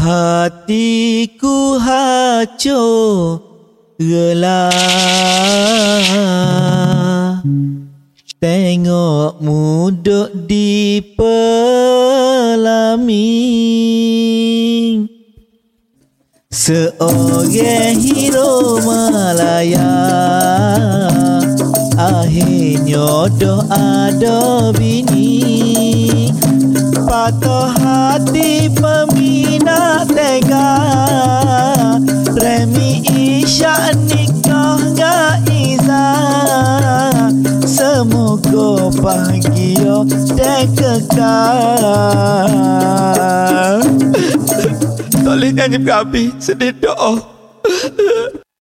Hatiku hancur gelah Tengok muduk di pelamin Seorang hero Malaya Akhirnya doa ada bini Patah hati peminat tega. Remi Isyak nikah dengan Iza. Semoga bahagia dan kekal. Boleh nyanyi berhabis Sedih doa